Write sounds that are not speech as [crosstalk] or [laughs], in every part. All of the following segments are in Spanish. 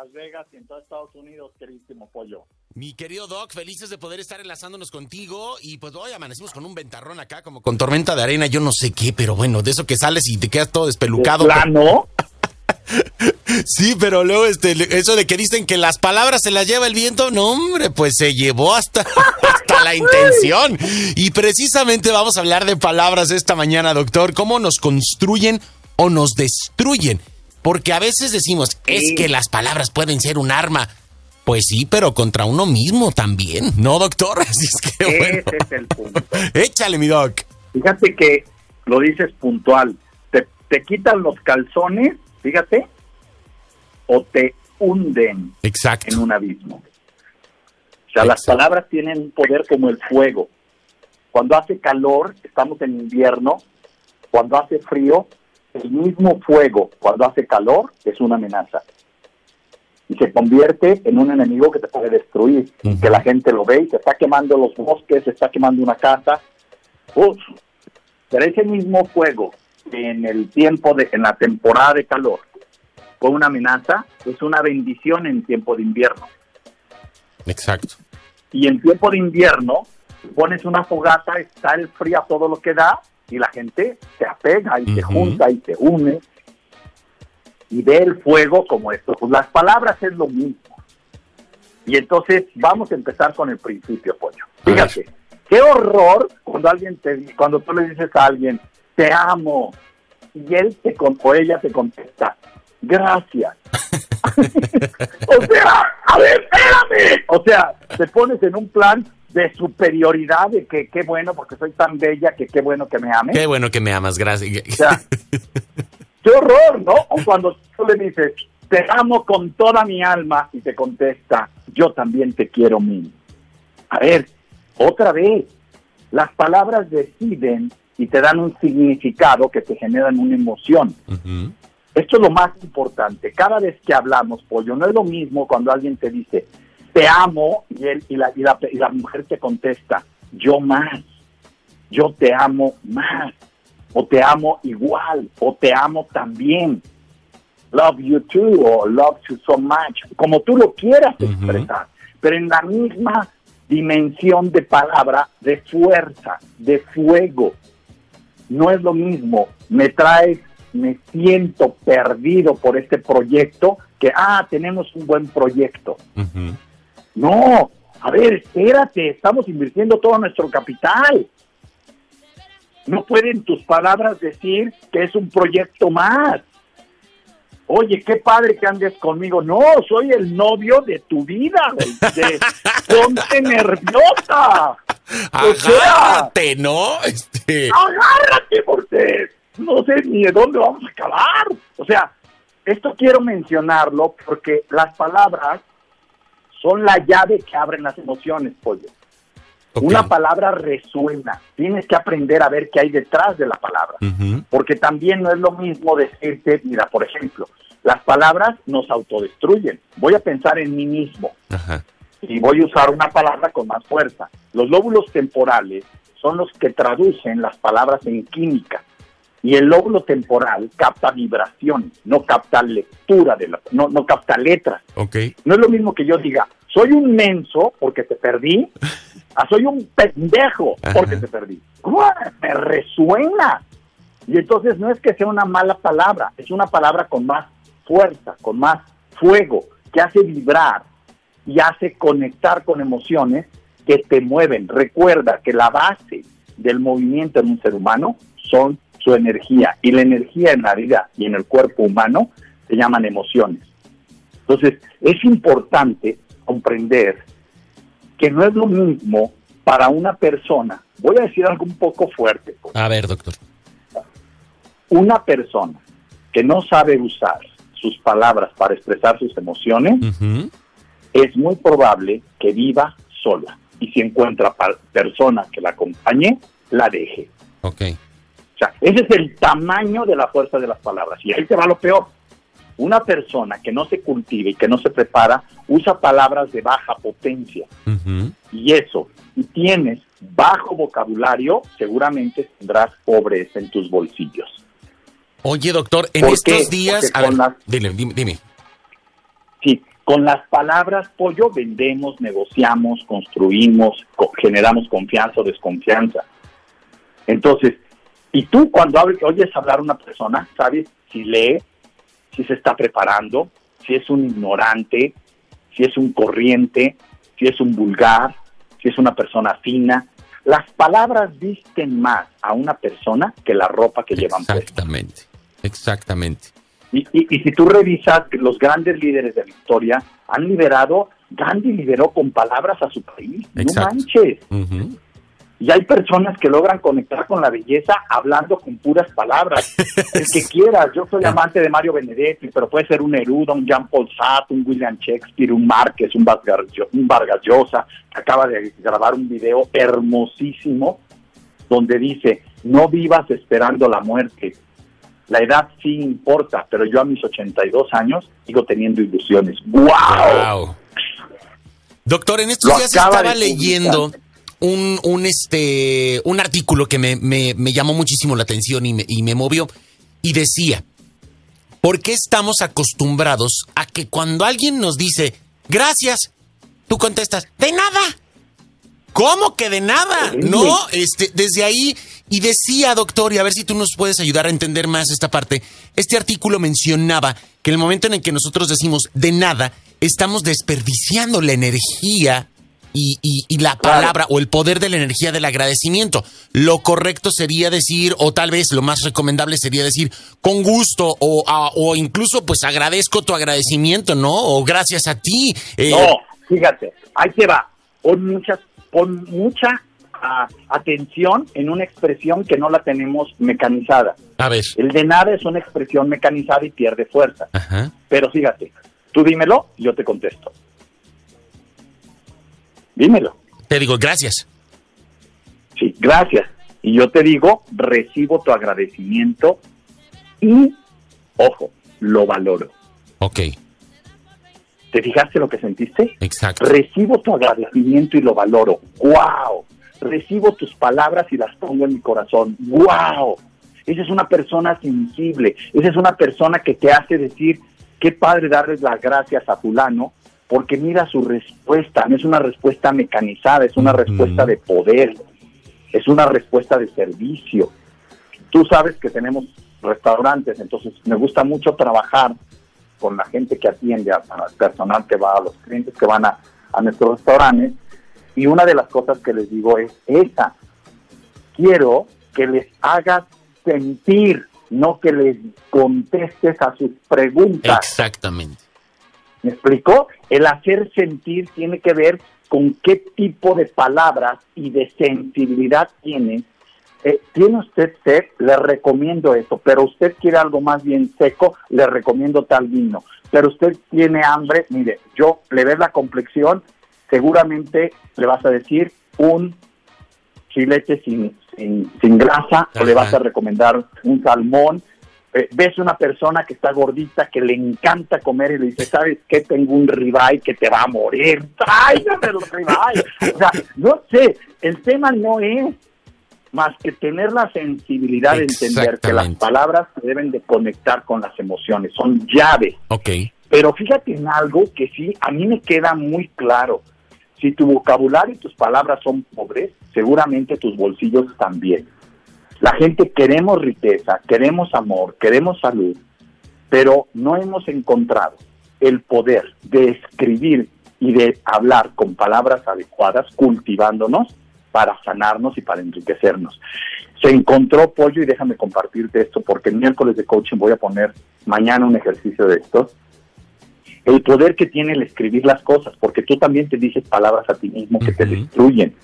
Las Vegas y en todo Estados Unidos, queridísimo pollo. Mi querido Doc, felices de poder estar enlazándonos contigo y pues hoy amanecimos con un ventarrón acá, como con tormenta de arena, yo no sé qué, pero bueno, de eso que sales y te quedas todo despelucado. ¿De plano? [laughs] Sí, pero luego este, eso de que dicen que las palabras se las lleva el viento, no hombre, pues se llevó hasta, [laughs] hasta la intención. Y precisamente vamos a hablar de palabras esta mañana, doctor, cómo nos construyen o nos destruyen. Porque a veces decimos, es que las palabras pueden ser un arma. Pues sí, pero contra uno mismo también, ¿no, doctor? [laughs] Así es que bueno. Ese es el punto. [laughs] Échale, mi doc. Fíjate que lo dices puntual. Te, te quitan los calzones, fíjate, o te hunden Exacto. en un abismo. O sea, las palabras tienen un poder como el fuego. Cuando hace calor, estamos en invierno. Cuando hace frío, el mismo fuego, cuando hace calor, es una amenaza. Y se convierte en un enemigo que te puede destruir. Que la gente lo ve y se está quemando los bosques, se está quemando una casa. Uf. Pero ese mismo fuego, en el tiempo de, en la temporada de calor, fue una amenaza, es una bendición en tiempo de invierno Exacto. y en tiempo de invierno pones una fogata, está el frío a todo lo que da y la gente se apega y se junta y se une y ve el fuego como esto. Pues las palabras es lo mismo. Y entonces vamos a empezar con el principio, pollo. Fíjate, qué horror cuando alguien te cuando tú le dices a alguien, te amo, y él te con- o ella te contesta, gracias. [laughs] [laughs] o sea, a ver, espérame. O sea, te pones en un plan de superioridad de que qué bueno porque soy tan bella que qué bueno que me ame. Qué bueno que me amas, gracias. O sea, [laughs] qué horror, ¿no? O cuando tú le dices, te amo con toda mi alma y te contesta, yo también te quiero mil. A ver, otra vez, las palabras deciden y te dan un significado que te generan una emoción. Esto es lo más importante. Cada vez que hablamos, pollo, no es lo mismo cuando alguien te dice, te amo, y, él, y, la, y, la, y la mujer te contesta, yo más, yo te amo más, o te amo igual, o te amo también. Love you too, o love you so much, como tú lo quieras expresar, pero en la misma dimensión de palabra, de fuerza, de fuego no es lo mismo, me traes, me siento perdido por este proyecto, que, ah, tenemos un buen proyecto. Ujú. No, a ver, espérate, estamos invirtiendo todo nuestro capital. No pueden tus palabras decir que es un proyecto más. Oye, qué padre que andes conmigo. No, soy el novio de tu vida, güey. De- [laughs] Ponte nerviosa. O sea, Agárrate, ¿no? Este. agárrate porque no sé ni de dónde vamos a acabar. O sea, esto quiero mencionarlo porque las palabras son la llave que abren las emociones, pollo. Una palabra resuena. Tienes que aprender a ver qué hay detrás de la palabra. Porque también no es lo mismo decirte, mira, por ejemplo, las palabras nos autodestruyen. Voy a pensar en mí mismo Ajá. y voy a usar una palabra con más fuerza. Los lóbulos temporales son los que traducen las palabras en química y el lóbulo temporal capta vibración, no capta lectura de la, no, no capta letras. Ok. No es lo mismo que yo diga, soy un menso porque te perdí, a soy un pendejo porque Ajá. te perdí. ¡Guau! Me resuena. Y entonces no es que sea una mala palabra, es una palabra con más fuerza, con más fuego, que hace vibrar y hace conectar con emociones que te mueven. Recuerda que la base del movimiento en un ser humano son su energía y la energía en la vida y en el cuerpo humano se llaman emociones. Entonces, es importante comprender que no es lo mismo para una persona, voy a decir algo un poco fuerte, pues, A ver, doctor. una persona que no sabe usar sus palabras para expresar sus emociones, Ujú. es muy probable que viva sola. Y si encuentra persona que la acompañe, la deje. Ok. O sea, ese es el tamaño de la fuerza de las palabras. Y ahí te va lo peor. Una persona que no se cultiva y que no se prepara usa palabras de baja potencia. Y eso, y tienes bajo vocabulario, seguramente tendrás pobreza en tus bolsillos. Oye, doctor, en ¿Por estos qué? días. A ver, las- dile, dime, dime. Sí, Con las palabras, pollo, vendemos, negociamos, construimos, generamos confianza o desconfianza. Entonces, y tú cuando oyes hablar a una persona, sabes si lee, si se está preparando, si es un ignorante, si es un corriente, si es un vulgar, si es una persona fina. Las palabras visten más a una persona que la ropa que llevan Exactamente, exactamente. Y, y, si tú revisas, los grandes líderes de la historia han liberado, Gandhi liberó con palabras a su país. No manches. Y hay personas que logran conectar con la belleza hablando con puras palabras. [laughs] El que quiera, yo soy amante de Mario Benedetti, pero puede ser un Neruda, un Jean Paul Sartre, un William Shakespeare, un Márquez, un Vargas, un Vargas Llosa, que acaba de grabar un video hermosísimo donde dice, no vivas esperando la muerte. La edad sí importa, pero yo a mis 82 años sigo teniendo ilusiones. ¡Wow! Doctor, en estos días estaba leyendo un, un, este, un artículo que me, me, me llamó muchísimo la atención y me, y me movió y decía, ¿por qué estamos acostumbrados a que cuando alguien nos dice gracias, tú contestas, de nada? ¿Cómo que de nada? No, este, desde ahí, y decía, doctor, y a ver si tú nos puedes ayudar a entender más esta parte, este artículo mencionaba que en el momento en el que nosotros decimos de nada, estamos desperdiciando la energía y, la palabra o el poder de la energía del agradecimiento. Lo correcto sería decir, o tal vez lo más recomendable sería decir, con gusto, o, o incluso pues agradezco tu agradecimiento, ¿no? O gracias a ti. Eh. No, fíjate, ahí te va. Pon, muchas, pon mucha atención en una expresión que no la tenemos mecanizada. A ver. El de nada es una expresión mecanizada y pierde fuerza. Pero fíjate, tú dímelo, yo te contesto. Dímelo. Te digo, gracias. Sí, gracias. Y yo te digo, recibo tu agradecimiento y, ojo, lo valoro. Ok. ¿Te fijaste lo que sentiste? Exacto. Recibo tu agradecimiento y lo valoro. ¡Wow! Recibo tus palabras y las pongo en mi corazón. ¡Wow! Esa es una persona sensible. Esa es una persona que te hace decir, qué padre darles las gracias a fulano porque mira su respuesta, no es una respuesta mecanizada, es una respuesta de poder, es una respuesta de servicio. Tú sabes que tenemos restaurantes, entonces me gusta mucho trabajar con la gente que atiende, al personal que va, a los clientes que van a, a nuestros restaurantes, y una de las cosas que les digo es esa, quiero que les hagas sentir, no que les contestes a sus preguntas. Exactamente. ¿Me explicó? El hacer sentir tiene que ver con qué tipo de palabras y de sensibilidad tiene. Eh, tiene usted sed, le recomiendo eso, pero usted quiere algo más bien seco, le recomiendo tal vino. Pero usted tiene hambre, mire, yo le ve la complexión, seguramente le vas a decir un filete sin, sin, grasa o le vas a recomendar un salmón eh, ves una persona que está gordita, que le encanta comer y le dice, ¿sabes qué? Tengo un ribeye que te va a morir, tráigame el ribeye. O sea, no sé, el tema no es más que tener la sensibilidad de entender que las palabras se deben de conectar con las emociones, son llaves. Ok. Pero fíjate en algo que sí, a mí me queda muy claro. Si tu vocabulario y tus palabras son pobres, seguramente tus bolsillos también. La gente queremos riqueza, queremos amor, queremos salud, pero no hemos encontrado el poder de escribir y de hablar con palabras adecuadas, cultivándonos para sanarnos y para enriquecernos. Se encontró pollo y déjame compartirte esto porque el miércoles de coaching voy a poner mañana un ejercicio de estos. El poder que tiene el escribir las cosas, porque tú también te dices palabras a ti mismo que te destruyen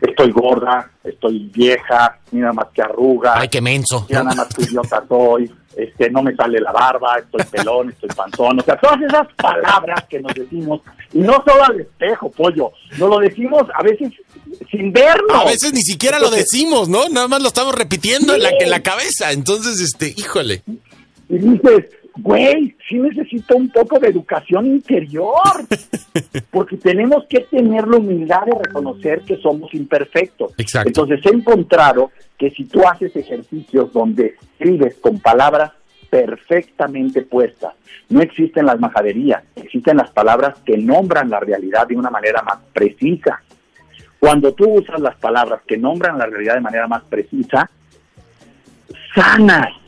estoy gorda, estoy vieja, mira más que arruga. Ay, qué menso. Mira nada más que idiota soy, este, no me sale la barba, estoy pelón, estoy panzón. O sea, todas esas palabras que nos decimos, y no solo al espejo, pollo, nos lo decimos a veces sin verlo. A veces ni siquiera lo decimos, ¿no? Nada más lo estamos repitiendo en, la, en la cabeza. Entonces, este, híjole. Y dices, güey, sí necesito un poco de educación interior, [laughs] porque tenemos que tener la humildad de reconocer que somos imperfectos. Exacto. Entonces he encontrado que si tú haces ejercicios donde escribes con palabras perfectamente puestas. No existen las majaderías, existen las palabras que nombran la realidad de una manera más precisa. Cuando tú usas las palabras que nombran la realidad de manera más precisa, sanas.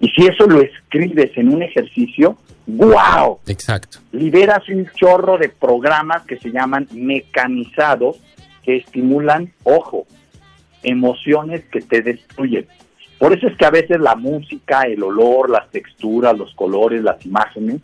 Y si eso lo escribes en un ejercicio, ¡wow! Exacto. Liberas un chorro de programas que se llaman mecanizados que estimulan, ojo, emociones que te destruyen. Por eso es que a veces la música, el olor, las texturas, los colores, las imágenes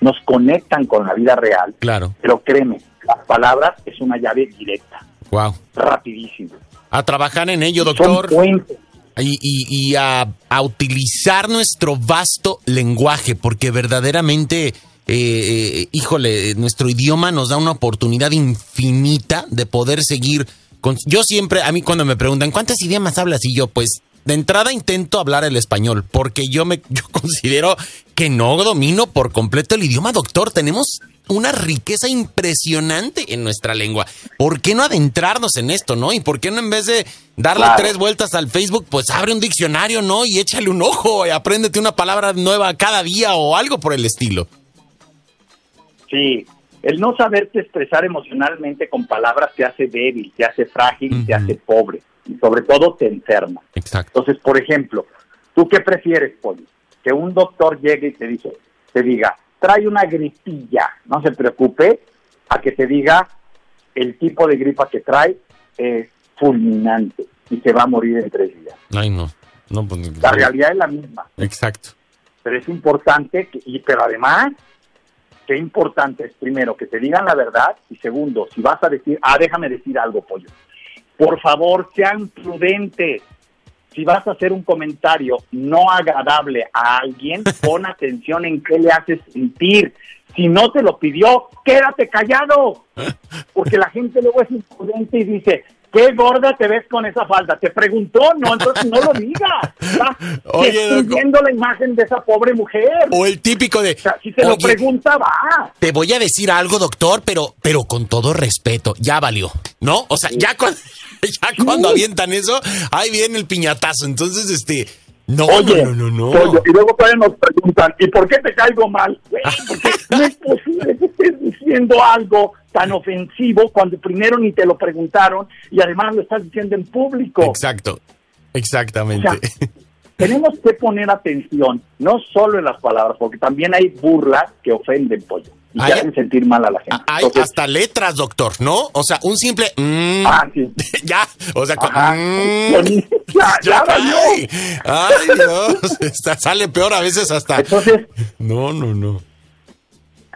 nos conectan con la vida real. Claro. Pero créeme, las palabras es una llave directa. Wow. Rapidísimo. A trabajar en ello, doctor. Son puentes. Y, a, utilizar nuestro vasto lenguaje, porque verdaderamente, eh, eh, híjole, nuestro idioma nos da una oportunidad infinita de poder seguir. Con, yo siempre, a mí cuando me preguntan, ¿cuántos idiomas hablas? Y yo, pues, de entrada intento hablar el español, porque yo me [laughs] yo considero que no domino por completo el idioma, doctor. Tenemos una riqueza impresionante en nuestra lengua. ¿Por qué no adentrarnos en esto, no? Y por qué no en vez de darle claro. tres vueltas al Facebook, pues abre un diccionario, ¿no? Y échale un ojo y apréndete una palabra nueva cada día o algo por el estilo. Sí, el no saberte expresar emocionalmente con palabras te hace débil, te hace frágil, uh -huh. te hace pobre y sobre todo te enferma. Exacto. Entonces, por ejemplo, ¿tú qué prefieres, Poli? Que un doctor llegue y te dice, te diga, trae una gripilla, no se preocupe, a que te diga el tipo de gripa que trae es fulminante y se va a morir en tres días. Ay, no. no pues, la realidad es la misma. Exacto. Pero es importante, que, y, pero además, qué importante es primero que te digan la verdad y segundo, si vas a decir, ah, déjame decir algo, pollo. Por favor, sean prudentes. Si vas a hacer un comentario no agradable a alguien, [laughs] pon atención en qué le haces sentir. Si no te lo pidió, quédate callado. Porque la gente luego es imprudente y dice, qué gorda te ves con esa falda. Te preguntó, no, entonces no lo digas. [laughs] Oye, estoy viendo la imagen de esa pobre mujer. O el típico de. O sea, si te lo pregunta, va. Te voy a decir algo, doctor, pero, pero con todo respeto, ya valió. ¿No? O sea, sí. ya cuando, [laughs] ya cuando avientan eso, ahí viene el piñatazo. Entonces, este. No, Oye, no, no, no. Oye, y luego todavía nos preguntan, ¿y por qué te caigo mal? [laughs] Porque no es posible que estés diciendo algo tan ofensivo cuando primero ni te lo preguntaron y además lo estás diciendo en público. Exacto, exactamente. O sea, [laughs] tenemos que poner atención, no solo en las palabras, porque también hay burlas que ofenden, pollo. Y Hay- que hacen sentir mal a la gente. Hay Entonces, hasta letras, doctor, ¿no? O sea, un simple. mm, ah, sí. [laughs] ya, o sea, con- mm, [laughs] ya, ya valió. ay, ay, Dios, [laughs] está- sale peor a veces hasta. Entonces, No, no, no.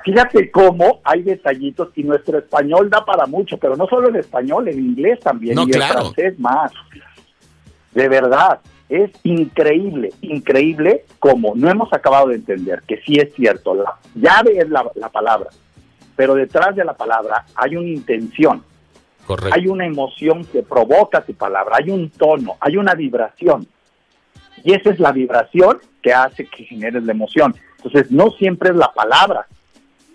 fíjate cómo hay detallitos y nuestro español da para mucho, pero no solo el español, el inglés también No, y claro. el francés más. De verdad, es increíble, increíble como no hemos acabado de entender que sí es cierto, la llave es la, la palabra, pero detrás de la palabra hay una intención, Correcto. hay una emoción que provoca tu palabra, hay un tono, hay una vibración. Y esa es la vibración que hace que generes la emoción. Entonces, no siempre es la palabra.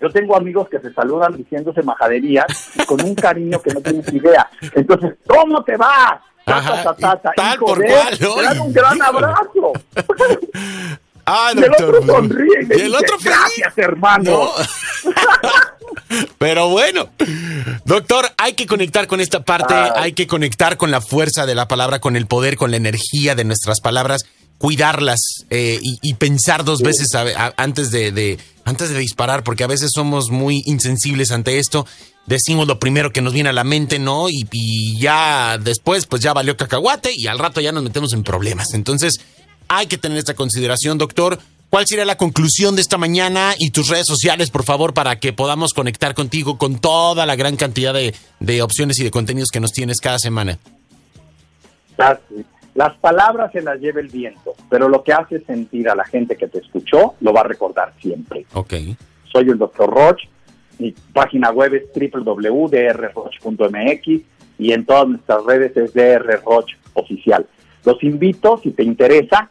Yo tengo amigos que se saludan diciéndose majaderías y con un cariño que no tienes idea. Entonces, ¿cómo te va? Ajá, ta, ta, ta, tal por cual, oye, dan un gran híjole. abrazo. [laughs] Ah, Y el doctor. otro sonríe y le Y el dice, otro feliz. gracias, hermano. No. [laughs] Pero bueno, doctor, hay que conectar con esta parte, Ay. hay que conectar con la fuerza de la palabra, con el poder, con la energía de nuestras palabras, cuidarlas eh, y, y pensar dos veces a- a- antes de, de- antes de disparar, porque a veces somos muy insensibles ante esto. Decimos lo primero que nos viene a la mente, ¿no? Y, y ya después, pues ya valió cacahuate y al rato ya nos metemos en problemas. Entonces, hay que tener esta consideración, doctor. ¿Cuál sería la conclusión de esta mañana y tus redes sociales, por favor, para que podamos conectar contigo con toda la gran cantidad de, de opciones y de contenidos que nos tienes cada semana? Las, las palabras se las lleva el viento, pero lo que hace sentir a la gente que te escuchó lo va a recordar siempre. Ok. Soy el doctor Roch, mi página web es www.drroch.mx y en todas nuestras redes es DR Roch Oficial. Los invito, si te interesa,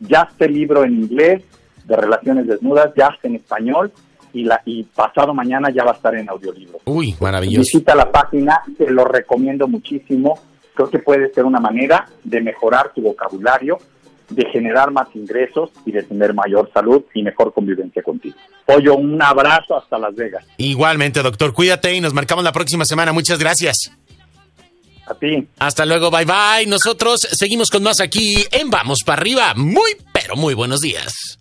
ya está el libro en inglés de Relaciones Desnudas, ya está en español y, la, y pasado mañana ya va a estar en audiolibro. Uy, maravilloso. Visita la página, te lo recomiendo muchísimo. Creo que puede ser una manera de mejorar tu vocabulario de generar más ingresos y de tener mayor salud y mejor convivencia contigo. Pollo, un abrazo hasta Las Vegas. Igualmente, doctor, cuídate y nos marcamos la próxima semana. Muchas gracias. A ti. Hasta luego, bye bye. Nosotros seguimos con más aquí en Vamos para arriba. Muy, pero muy buenos días.